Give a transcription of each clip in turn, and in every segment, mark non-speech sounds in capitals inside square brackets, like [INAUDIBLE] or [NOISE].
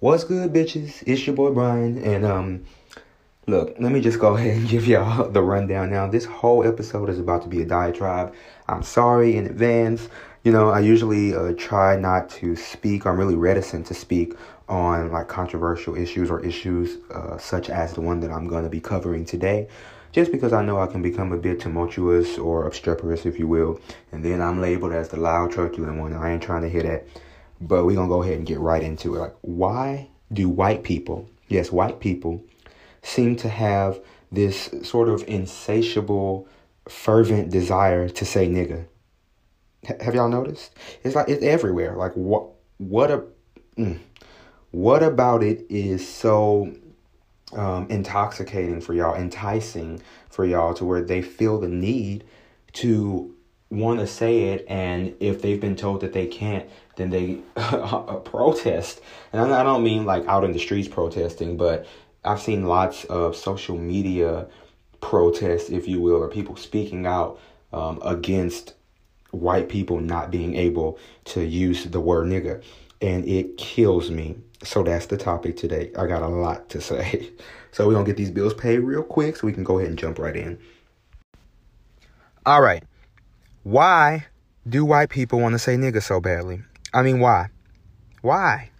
What's good, bitches? It's your boy Brian, and um, look, let me just go [LAUGHS] ahead and give y'all the rundown now. This whole episode is about to be a diatribe. I'm sorry in advance. You know, I usually uh, try not to speak. I'm really reticent to speak on like controversial issues or issues uh, such as the one that I'm going to be covering today just because I know I can become a bit tumultuous or obstreperous, if you will, and then I'm labeled as the loud, truculent one. I ain't trying to hear that. But we're going to go ahead and get right into it. Like, why do white people, yes, white people, seem to have this sort of insatiable, fervent desire to say nigga? H- have y'all noticed? It's like it's everywhere. Like, what, what a, mm, what about it is so um, intoxicating for y'all, enticing for y'all to where they feel the need to want to say it and if they've been told that they can't then they [LAUGHS] protest. And i don't mean like out in the streets protesting but i've seen lots of social media protests if you will or people speaking out um, against white people not being able to use the word nigga and it kills me. So that's the topic today. I got a lot to say. [LAUGHS] So we're gonna get these bills paid real quick so we can go ahead and jump right in. All right why do white people want to say nigga so badly? I mean, why? Why?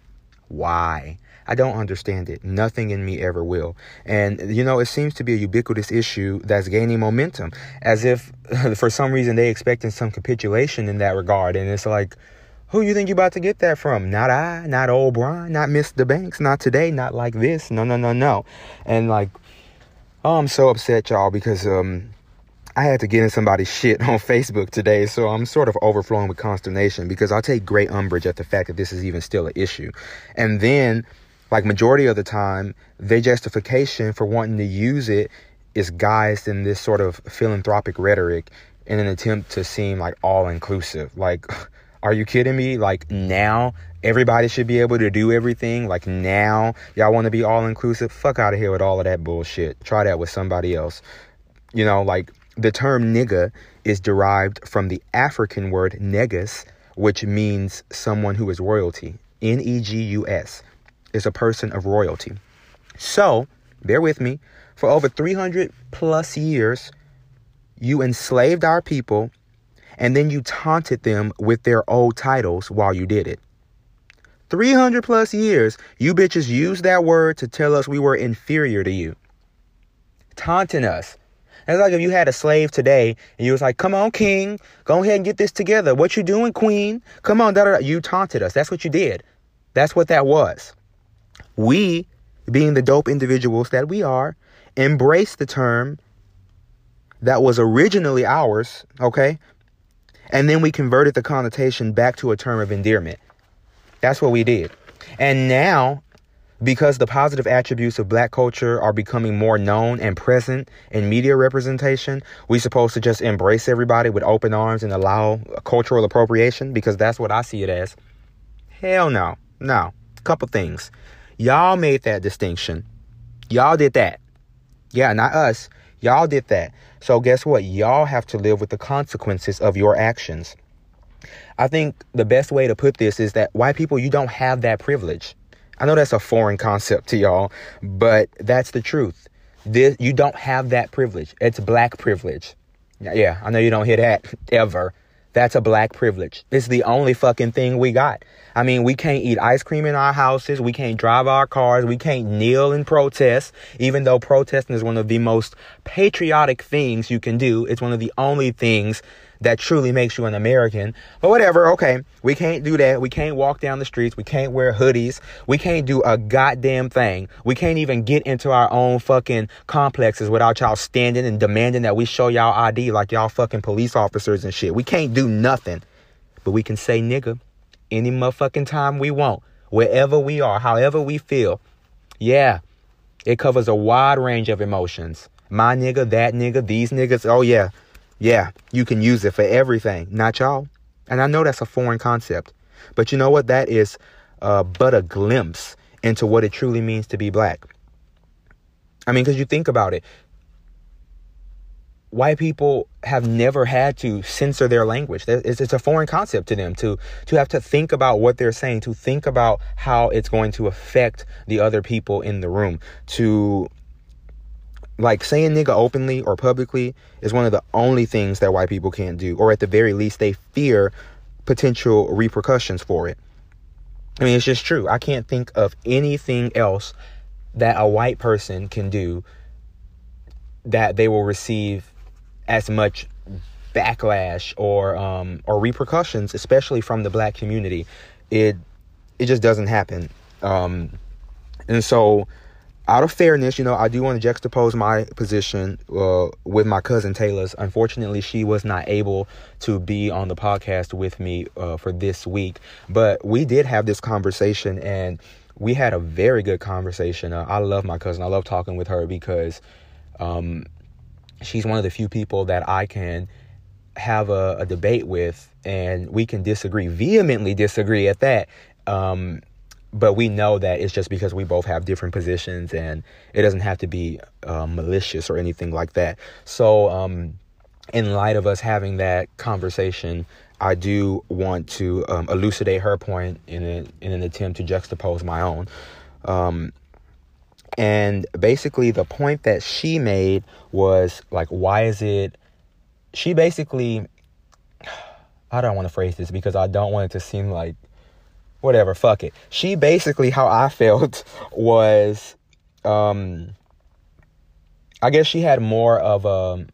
Why? I don't understand it. Nothing in me ever will. And, you know, it seems to be a ubiquitous issue that's gaining momentum, as if [LAUGHS] for some reason they expecting some capitulation in that regard. And it's like, who you think you about to get that from? Not I, not old Brian, not Mr. Banks, not today, not like this. No, no, no, no. And like, oh, I'm so upset, y'all, because um, I had to get in somebody's shit [LAUGHS] on Facebook today, so I'm sort of overflowing with consternation because I take great umbrage at the fact that this is even still an issue. And then, like majority of the time, their justification for wanting to use it is guised in this sort of philanthropic rhetoric in an attempt to seem like all inclusive. Like, [LAUGHS] are you kidding me? Like now everybody should be able to do everything. Like now y'all want to be all inclusive. Fuck out of here with all of that bullshit. Try that with somebody else. You know, like the term nigga is derived from the African word negus, which means someone who is royalty. N E G U S is a person of royalty. So, bear with me, for over 300 plus years, you enslaved our people and then you taunted them with their old titles while you did it. 300 plus years, you bitches used that word to tell us we were inferior to you. Taunting us it's like if you had a slave today and you was like, come on, king, go ahead and get this together. What you doing, queen? Come on, da, da, da. you taunted us. That's what you did. That's what that was. We, being the dope individuals that we are, embrace the term that was originally ours, okay? And then we converted the connotation back to a term of endearment. That's what we did. And now because the positive attributes of black culture are becoming more known and present in media representation, we supposed to just embrace everybody with open arms and allow cultural appropriation because that's what I see it as. Hell no. No. Couple things. Y'all made that distinction. Y'all did that. Yeah, not us. Y'all did that. So guess what? Y'all have to live with the consequences of your actions. I think the best way to put this is that white people, you don't have that privilege. I know that's a foreign concept to y'all, but that's the truth. This, you don't have that privilege. It's black privilege. Yeah, I know you don't hear that [LAUGHS] ever. That's a black privilege. It's the only fucking thing we got. I mean, we can't eat ice cream in our houses. We can't drive our cars. We can't kneel and protest, even though protesting is one of the most patriotic things you can do. It's one of the only things that truly makes you an American. But whatever, okay. We can't do that. We can't walk down the streets. We can't wear hoodies. We can't do a goddamn thing. We can't even get into our own fucking complexes without y'all standing and demanding that we show y'all ID like y'all fucking police officers and shit. We can't do nothing. But we can say nigga any motherfucking time we want, wherever we are, however we feel. Yeah, it covers a wide range of emotions. My nigga, that nigga, these niggas. Oh, yeah. Yeah, you can use it for everything, not y'all. And I know that's a foreign concept, but you know what? That is uh, but a glimpse into what it truly means to be black. I mean, because you think about it, white people have never had to censor their language. It's, it's, a foreign concept to them to to have to think about what they're saying, to think about how it's going to affect the other people in the room. To like saying nigga openly or publicly is one of the only things that white people can't do, or at the very least, they fear potential repercussions for it. I mean, it's just true. I can't think of anything else that a white person can do that they will receive as much backlash or um, or repercussions, especially from the black community. It it just doesn't happen. Um, and so, out of fairness, you know, I do want to juxtapose my position uh, with my cousin Taylor's. Unfortunately, she was not able to be on the podcast with me uh, for this week, but we did have this conversation and we had a very good conversation. Uh, I love my cousin. I love talking with her because um, she's one of the few people that I can have a, a, debate with and we can disagree, vehemently disagree at that. Um, but we know that it's just because we both have different positions and it doesn't have to be uh, malicious or anything like that. So, um, in light of us having that conversation, I do want to um, elucidate her point in, a, in an attempt to juxtapose my own. Um, and basically, the point that she made was like, why is it? She basically, I don't want to phrase this because I don't want it to seem like whatever, fuck it. She basically, how I [LAUGHS] felt was, um, I guess she had more of a,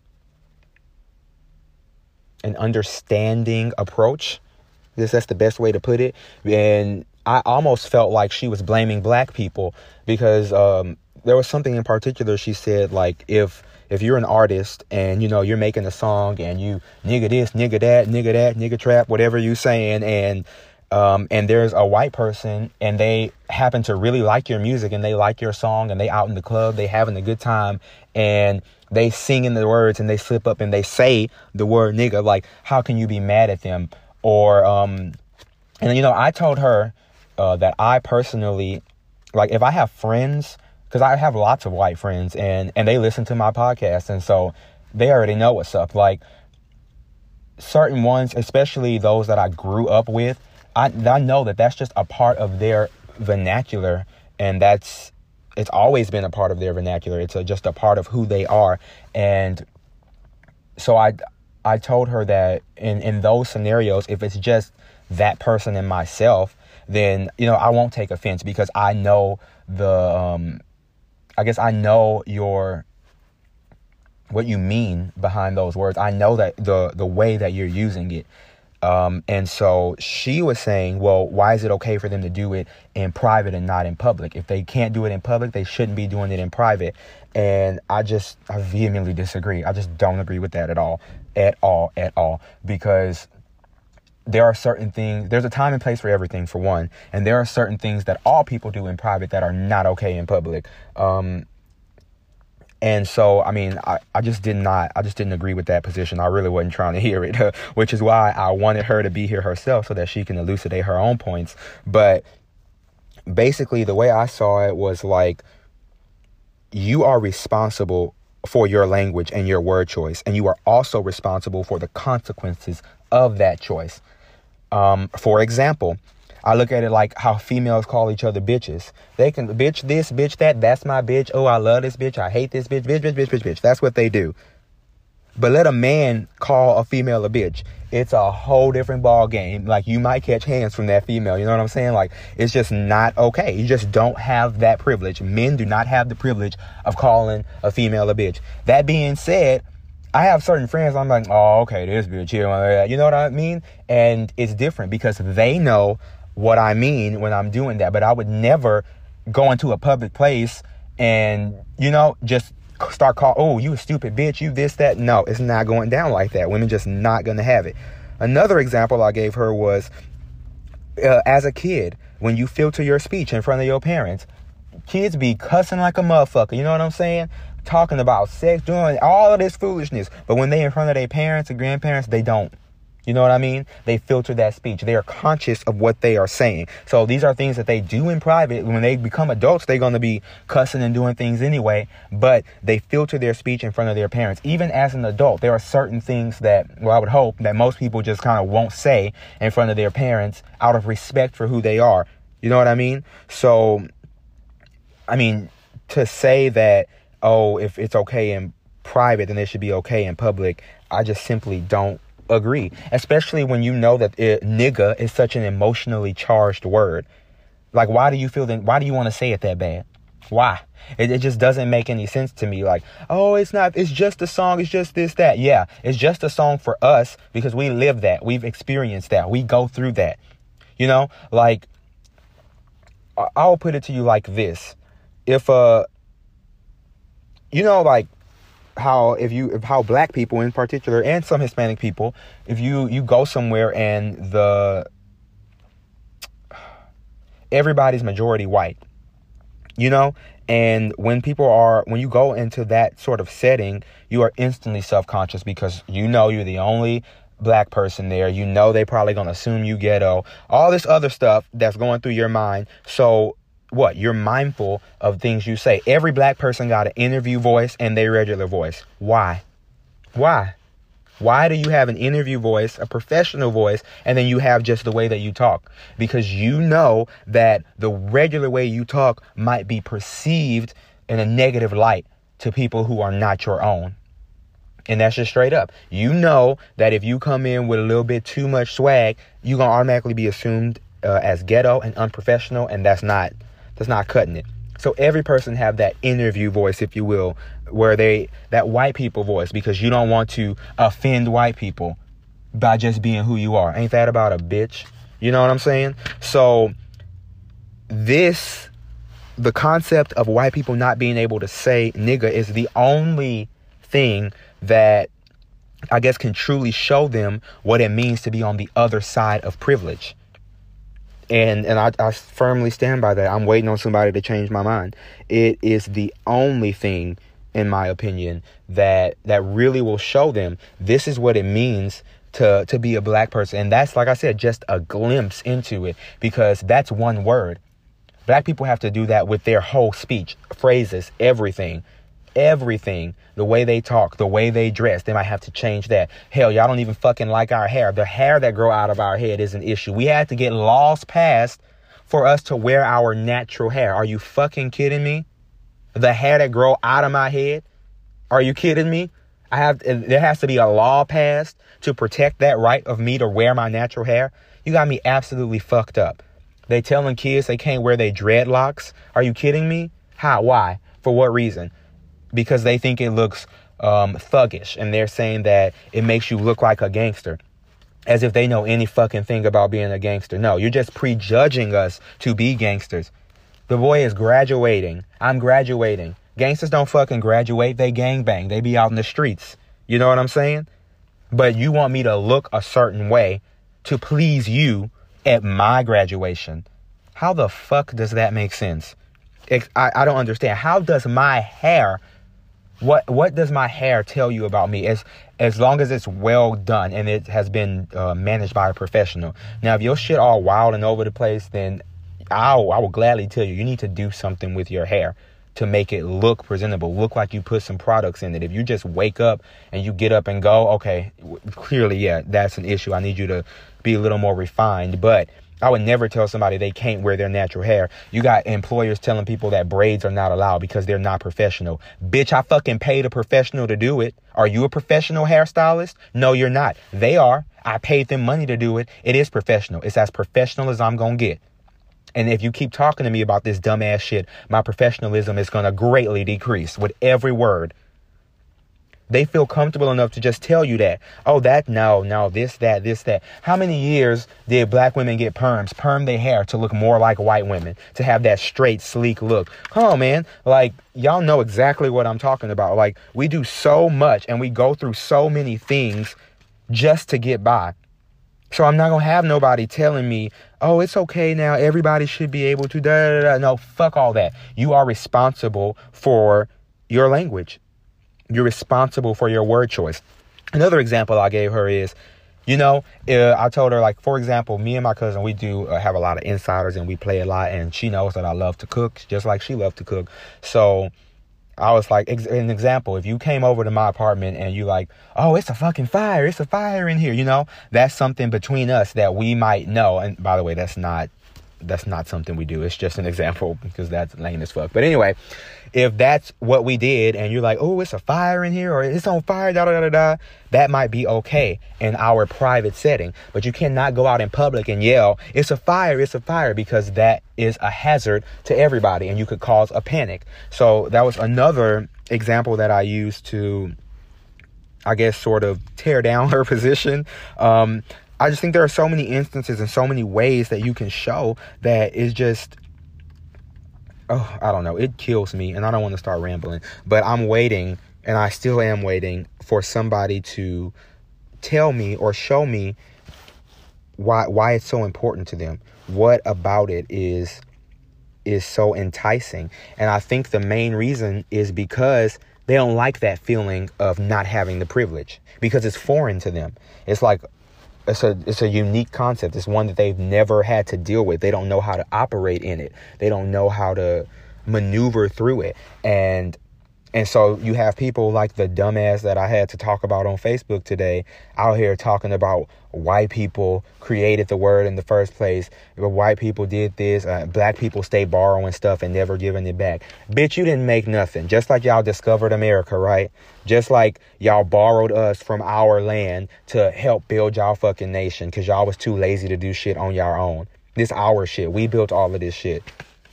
an understanding approach. I guess that's the best way to put it. And I almost felt like she was blaming black people because um, there was something in particular she said like if if you're an artist and you know you're making a song and you nigga this nigga that nigga that nigga trap whatever you saying and um, and there's a white person and they happen to really like your music and they like your song and they out in the club they having a good time and they sing in the words and they slip up and they say the word nigga like how can you be mad at them? Or um and you know i told her uh, that I personally like if I have friends because I have lots of white friends and and they listen to my podcast and so they already know what's up. Like certain ones especially those that I grew up with I I know that that's just a part of their vernacular and that's it's always been a part of their vernacular. It's a, just a part of who they are. And so I I told her that in in those scenarios if it's just that person and myself then you know I won't take offense because I know the um, I guess I know your what you mean behind those words. I know that the the way that you're using it. Um, and so she was saying, well, why is it okay for them to do it in private and not in public? If they can't do it in public, they shouldn't be doing it in private. And I just, I vehemently disagree. I just don't agree with that at all, at all, at all. Because there are certain things, there's a time and place for everything, for one. And there are certain things that all people do in private that are not okay in public. Um, and so, I mean, I, I just did not, I just didn't agree with that position. I really wasn't trying to [LAUGHS] hear it, [LAUGHS] which is why I wanted her to be here herself so that she can elucidate her own points. But basically, the way I saw it was like, you are responsible for your language and your word choice, and you are also responsible for the consequences of that choice. Um, for example, I look at it like how females call each other bitches. They can bitch this, bitch that. That's my bitch. Oh, I love this bitch. I hate this bitch. Bitch, bitch, bitch, bitch, bitch. That's what they do. But let a man call a female a bitch. It's a whole different ball game. Like you might catch hands from that female. You know what I'm saying? Like it's just not okay. You just don't have that privilege. Men do not have the privilege of calling a female a bitch. That being said, I have certain friends. I'm like, oh, okay, this bitch here, you know what I mean? And it's different because they know what I mean when I'm doing that. But I would never go into a public place and you know just start call. Oh, you a stupid bitch. You this that. No, it's not going down like that. Women just not gonna have it. Another example I gave her was uh, as a kid when you filter your speech in front of your parents. Kids be cussing like a motherfucker. You know what I'm saying? Talking about sex, doing all of this foolishness. But when they in front of their parents and grandparents, they don't. You know what I mean? They filter that speech. They are conscious of what they are saying. So these are things that they do in private. When they become adults, they're going to be cussing and doing things anyway, but they filter their speech in front of their parents. Even as an adult, there are certain things that, well, I would hope that most people just kind of won't say in front of their parents out of respect for who they are. You know what I mean? So, I mean, to say that, oh, if it's okay in private, then it should be okay in public, I just simply don't agree, especially when you know that it, nigga is such an emotionally charged word. Like, why do you feel that? Why do you want to say it that bad? Why? It, it just doesn't make any sense to me. Like, oh, it's not, it's just a song, it's just this, that. Yeah, it's just a song for us because we live that. We've experienced that. We go through that. You know, like, I'll put it to you like this. If, uh, you know, like, how if you how black people in particular and some Hispanic people, if you you go somewhere and the everybody's majority white, you know, and when people are when you go into that sort of setting, you are instantly self-conscious because you know you're the only black person there. You know they probably gonna assume you ghetto. All this other stuff that's going through your mind. So what you're mindful of things you say. Every black person got an interview voice and their regular voice. Why? Why? Why do you have an interview voice, a professional voice, and then you have just the way that you talk? Because you know that the regular way you talk might be perceived in a negative light to people who are not your own. And that's just straight up. You know that if you come in with a little bit too much swag, you're going to automatically be assumed uh, as ghetto and unprofessional, and that's not that's not cutting it. So every person have that interview voice, if you will, where they that white people voice because you don't want to offend white people by just being who you are. Ain't that about a bitch? You know what I'm saying? So this the concept of white people not being able to say nigga is the only thing that I guess can truly show them what it means to be on the other side of privilege and and I, I firmly stand by that. I'm waiting on somebody to change my mind. It is the only thing, in my opinion, that that really will show them this is what it means to to be a black person. And that's like I said, just a glimpse into it because that's one word. Black people have to do that with their whole speech, phrases, everything everything. The way they talk, the way they dress, they might have to change that. Hell, y'all don't even fucking like our hair. The hair that grow out of our head is an issue. We had to get laws passed for us to wear our natural hair. Are you fucking kidding me? The hair that grow out of my head? Are you kidding me? I have there has to be a law passed to protect that right of me to wear my natural hair. You got me absolutely fucked up. They telling kids they can't wear their dreadlocks. Are you kidding me? How? Why? For what reason? Because they think it looks um, thuggish and they're saying that it makes you look like a gangster as if they know any fucking thing about being a gangster. No, you're just prejudging us to be gangsters. The boy is graduating. I'm graduating. Gangsters don't fucking graduate, they gang bang. They be out in the streets. You know what I'm saying? But you want me to look a certain way to please you at my graduation. How the fuck does that make sense? I, I don't understand. How does my hair what what does my hair tell you about me? As as long as it's well done and it has been uh, managed by a professional. Now if your shit all wild and over the place then I'll, i will gladly tell you you need to do something with your hair to make it look presentable look like you put some products in it. If you just wake up and you get up and go okay clearly yeah that's an issue. I need you to be a little more refined. But I would never tell somebody they can't wear their natural hair. You got employers telling people that braids are not allowed because they're not professional. Bitch, I fucking paid a professional to do it. Are you a professional hairstylist? No, you're not. They are. I paid them money to do it. It is professional. It's as professional as I'm going to get. And if you keep talking to me about this dumbass shit, my professionalism is going to greatly decrease with every word. They feel comfortable enough to just tell you that. Oh, that, no, no, this, that, this, that. How many years did black women get perms, perm their hair to look more like white women, to have that straight, sleek look? Come on, man. Like, y'all know exactly what I'm talking about. Like, we do so much and we go through so many things just to get by. So I'm not gonna have nobody telling me, oh, it's okay now, everybody should be able to da da da. No, fuck all that. You are responsible for your language. You're responsible for your word choice. Another example I gave her is You know, uh, I told her like, for example, me and my cousin, we do uh, have a lot of insiders and we play a lot, and she knows that I love to cook, just like she loved to cook. So I was like, ex- an example, if you came over to my apartment and you like, oh, it's a fucking fire, it's a fire in here, you know, that's something between us that we might know. And by the way, that's not that's not something we do. It's just an example because that's lame as fuck. But anyway, if that's what we did and you're like, oh, it's a fire in here or it's on fire, da da da da, that might be okay in our private setting. But you cannot go out in public and yell, it's a fire, it's a fire, because that is a hazard to everybody and you could cause a panic. So that was another example that I used to, I guess, sort of tear down [LAUGHS] her position. Um, I just think there are so many instances and so many ways that you can show that is just oh, I don't know. It kills me and I don't want to start rambling, but I'm waiting and I still am waiting for somebody to tell me or show me why why it's so important to them. What about it is is so enticing. And I think the main reason is because they don't like that feeling of not having the privilege because it's foreign to them. It's like it's a it's a unique concept. It's one that they've never had to deal with. They don't know how to operate in it. They don't know how to maneuver through it. And and so you have people like the dumbass that I had to talk about on Facebook today out here talking about white people created the word in the first place. White people did this. Uh, black people stay borrowing stuff and never giving it back. Bitch, you didn't make nothing. Just like y'all discovered America, right? Just like y'all borrowed us from our land to help build y'all fucking nation because y'all was too lazy to do shit on y'all own. This our shit. We built all of this shit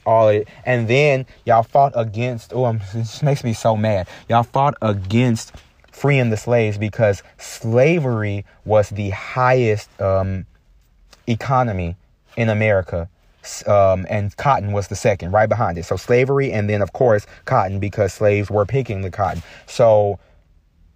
all it. And then y'all fought against, oh, I'm, [LAUGHS] this makes me so mad. Y'all fought against freeing the slaves because slavery was the highest um, economy in America. Um, and cotton was the second, right behind it. So slavery, and then of course cotton, because slaves were picking the cotton. So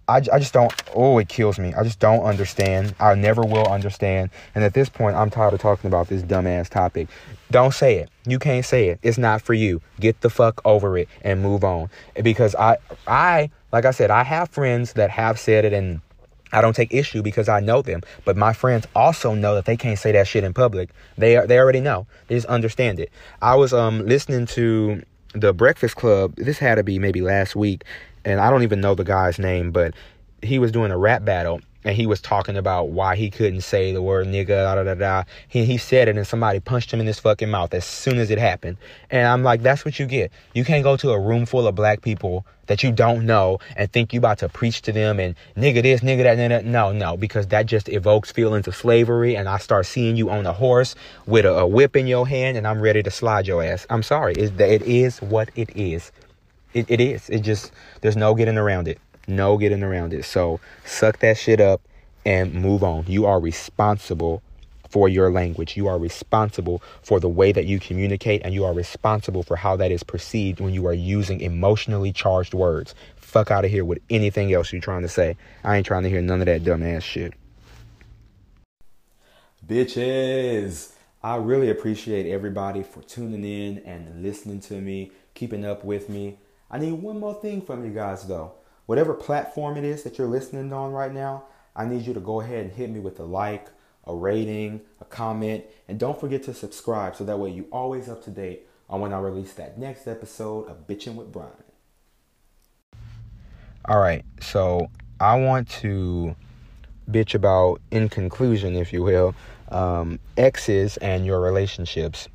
I, I just don't, oh, it kills me. I just don't understand. I never will understand. And at this point, I'm tired of talking about this dumbass topic. Don't say it. You can't say it. It's not for you. Get the fuck over it and move on. Because I, I, like I said, I have friends that have said it and I don't take issue because I know them. But my friends also know that they can't say that shit in public. They they already know. They just understand it. I was um listening to the Breakfast Club. This had to be maybe last week, and I don't even know the guy's name, but he was doing a rap battle and he was talking about why he couldn't say the word nigga, da da da da. He, he said it and somebody punched him in his fucking mouth as soon as it happened. And I'm like, that's what you get. You can't go to a room full of black people that you don't know and think you about to preach to them and nigga this, nigga that, nigga. No, no, because that just evokes feelings of slavery and I start seeing you on a horse with a, a whip in your hand and I'm ready to slide your ass. I'm sorry. It is what it is. It, it is. It just, there's no getting around it. No getting around it. So suck that shit up and move on. You are responsible for your language. You are responsible for the way that you communicate, and you are responsible for how that is perceived when you are using emotionally charged words. Fuck out of here with anything else you're trying to say. I ain't trying to hear none of that dumbass shit. Bitches, I really appreciate everybody for tuning in and listening to me, keeping up with me. I need one more thing from you guys though. Whatever platform it is that you're listening on right now, I need you to go ahead and hit me with a like, a rating, a comment, and don't forget to subscribe so that way you always up to date on when I release that next episode of Bitchin' with Brian. All right, so I want to bitch about, in conclusion, if you will, um, exes and your relationships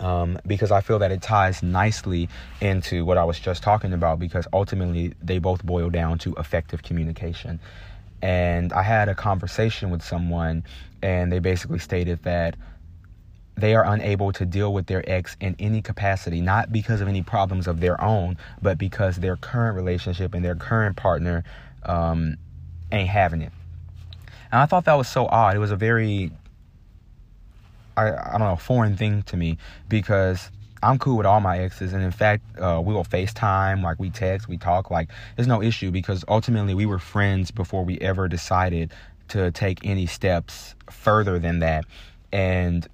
um, because I feel that it ties nicely into what I was just talking about because ultimately they both boil down to effective communication. And I had a conversation with someone, and they basically stated that they are unable to deal with their ex in any capacity, not because of any problems of their own, but because their current relationship and their current partner um, ain't having it. And I thought that was so odd. It was a very I, I don't know, foreign thing to me because I'm cool with all my exes, and in fact, uh, we will FaceTime, like we text, we talk, like there's no issue because ultimately we were friends before we ever decided to take any steps further than that. And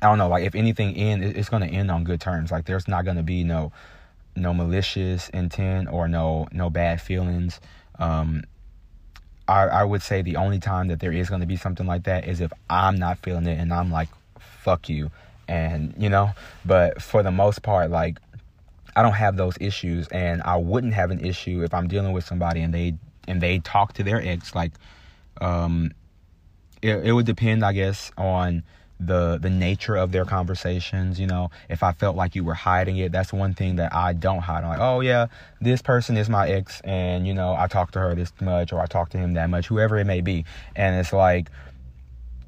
I don't know, like if anything end, it's gonna end on good terms. Like there's not gonna be no no malicious intent or no no bad feelings. Um, I, I would say the only time that there is going to be something like that is if I'm not feeling it and I'm like, fuck you. And, you know, but for the most part, like, I don't have those issues and I wouldn't have an issue if I'm dealing with somebody and they and they talk to their ex like um it, it would depend I guess on the the nature of their conversations you know if i felt like you were hiding it that's one thing that i don't hide. I'm like oh yeah this person is my ex and you know i talk to her this much or i talk to him that much whoever it may be. And it's like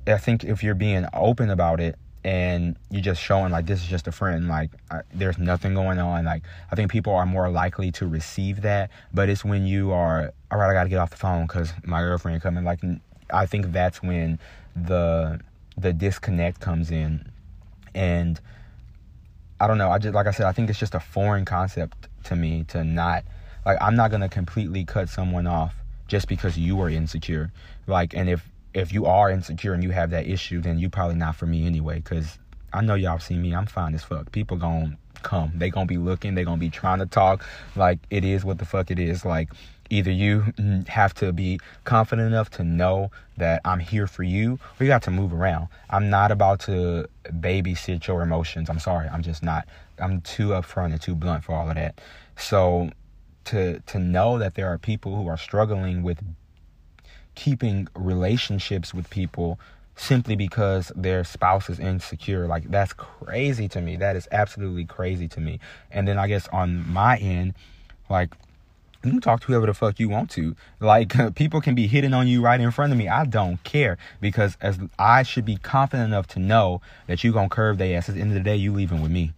i think if you're being open about it and you're just showing like this is just a friend like I, there's nothing going on like i think people are more likely to receive that but it's when you are all right i gotta get off the phone because my girlfriend coming like i think that's when the the disconnect comes in. And i don't know i just like i said i think it's just a foreign concept to me to not like i'm not gonna completely cut someone off just because you are insecure. Like and if if you are insecure and you have that issue then you probably not for me anyway because i know y'all see me i'm fine as fuck people gonna come they gonna be looking they gonna be trying to talk like it is what the fuck it is like either you [CLEARS THROAT] have to be confident enough to know that I'm here for you, or you got to move around. I'm not about to babysit your emotions. I'm sorry. I'm just not. I'm too upfront and too blunt for all of that. So to to know that there are people who are struggling with keeping relationships with people simply because their spouse is insecure like that's crazy to me that is absolutely crazy to me and then i guess on my end like you can talk to whoever the fuck you want to. Like [LAUGHS] people can be hitting on you right in front of me. I don't care because as I should be confident enough to know that you gonna curve their ass. At the end of the day, you leaving with me.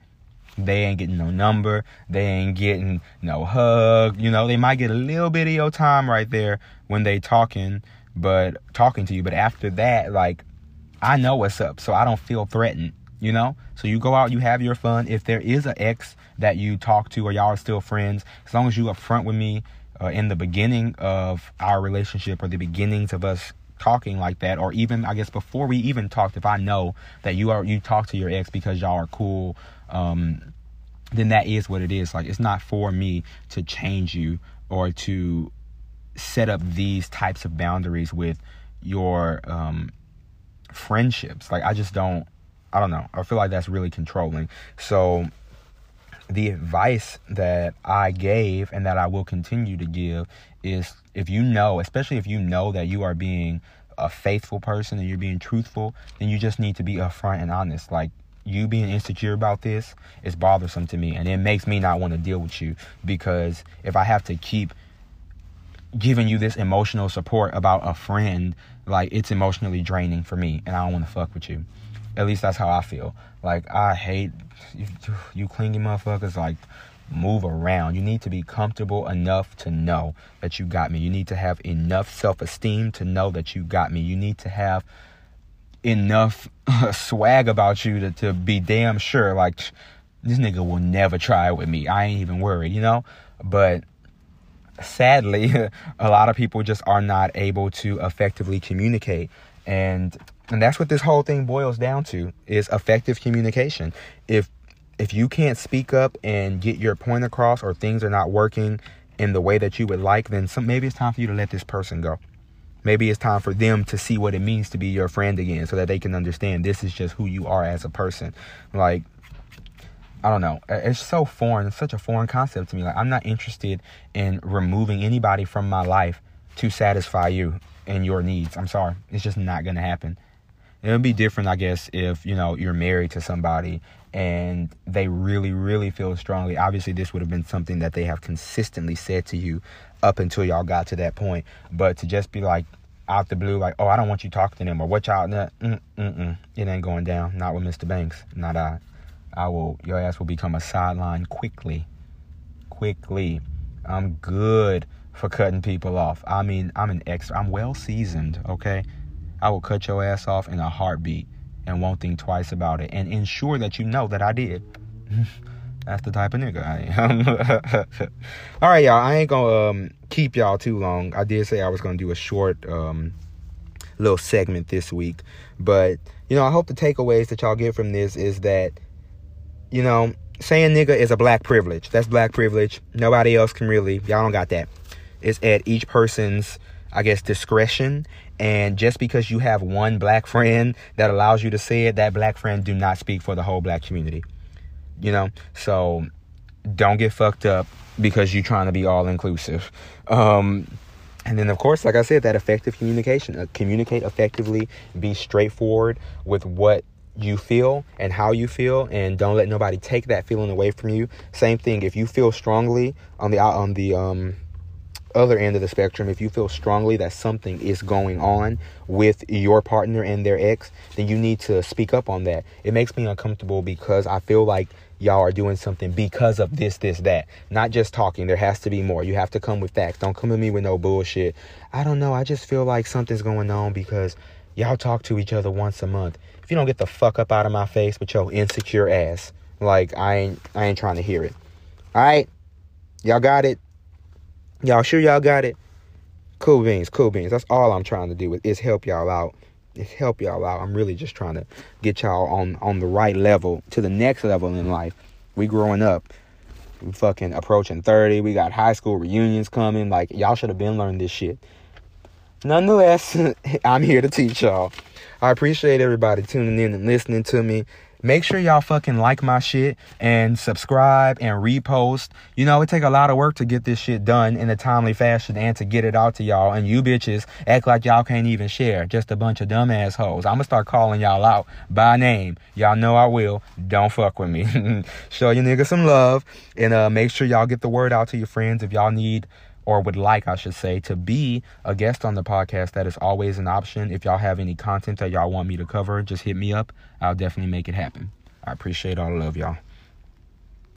They ain't getting no number. They ain't getting no hug. You know, they might get a little bit of your time right there when they talking, but talking to you. But after that, like I know what's up, so I don't feel threatened you know? So you go out you have your fun. If there is an ex that you talk to or y'all are still friends as long as you upfront with me uh, in the beginning of our relationship or the beginnings of us talking like that or even i guess before we even talked if i know that you are you talk to your ex because y'all are cool um then that is what it is. Like it's not for me to change you or to set up these types of boundaries with your um friendships like i just don't I don't know. I feel like that's really controlling. So the advice that I gave and that I will continue to give is if you know, especially if you know that you are being a faithful person and you're being truthful, then you just need to be upfront and honest. Like you being insecure about this is bothersome to me and it makes me not want to deal with you because if I have to keep giving you this emotional support about a friend, like it's emotionally draining for me and I don't want to fuck with you. At least that's how I feel. Like I hate you, you clingy motherfuckers. Like move around. You need to be comfortable enough to know that you got me. You need to have enough self-esteem to know that you got me. You need to have enough [LAUGHS] swag about you to, to be damn sure like this nigga will never try with me. I ain't even worried, you know? But sadly, [LAUGHS] a lot of people just are not able to effectively communicate. And and that's what this whole thing boils down to is effective communication. If if you can't speak up and get your point across or things are not working in the way that you would like then some maybe it's time for you to let this person go. Maybe it's time for them to see what it means to be your friend again so that they can understand this is just who you are as a person. Like I don't know. It's so foreign. It's such a foreign concept to me. Like I'm not interested in removing anybody from my life to satisfy you and your needs. I'm sorry. It's just not going to happen. It would be different, I guess, if you know you're married to somebody and they really, really feel strongly. Obviously, this would have been something that they have consistently said to you up until y'all got to that point. But to just be like out the blue, like, oh, I don't want you talking to them, or what y'all, nah, it ain't going down. Not with Mr. Banks. Not I. I will. Your ass will become a sideline quickly. Quickly. I'm good for cutting people off. I mean, I'm an extra. I'm well seasoned. Okay. I will cut your ass off in a heartbeat and won't think twice about it and ensure that you know that I did. [LAUGHS] That's the type of nigga I am. [LAUGHS] All right, y'all. I ain't gonna um, keep y'all too long. I did say I was gonna do a short um, little segment this week, but you know, I hope the takeaways that y'all get from this is that, you know, saying nigga is a black privilege. That's black privilege. Nobody else can really. Y'all don't got that. It's at each person's I guess, discretion. And just because you have one black friend that allows you to say it, that black friend do not speak for the whole black community. You know? So don't get fucked up because you're trying to be all inclusive. Um, and then, of course, like I said, that effective communication. Uh, communicate effectively, be straightforward with what you feel and how you feel and don't let nobody take that feeling away from you. Same thing if you feel strongly on the on the um other end of the spectrum if you feel strongly that something is going on with your partner and their ex then you need to speak up on that. It makes me uncomfortable because i feel like y'all are doing something because of this this that. Not just talking. There has to be more. You have to come with facts. Don't come to me with no bullshit. I don't know. I just feel like something's going on because y'all talk to each other once a month if you don't get the fuck up out of my face with your insecure ass, like I ain't I ain't trying to hear it. Alright? Y'all got it? Y'all sure y'all got it? Cool beans, cool beans. That's all I'm trying to do is help y'all out. Is help y'all out. I'm really just trying to get y'all on on the right level to the next level in life. We growing up. We fucking approaching 30. We got high school reunions coming. Like y'all should have been learning this shit. Nonetheless, [LAUGHS] I'm here to teach y'all. I appreciate everybody tuning in and listening to me. Make sure y'all fucking like my shit and subscribe and repost. You know, it take a lot of work to get this shit done in a timely fashion and to get it out to y'all. And you bitches act like y'all can't even share. Just a bunch of dumb assholes. I'm gonna start calling y'all out by name. Y'all know I will. Don't fuck with me. [LAUGHS] Show your niggas some love and uh, make sure y'all get the word out to your friends if y'all need or would like, I should say, to be a guest on the podcast, that is always an option. If y'all have any content that y'all want me to cover, just hit me up. I'll definitely make it happen. I appreciate all the love, y'all.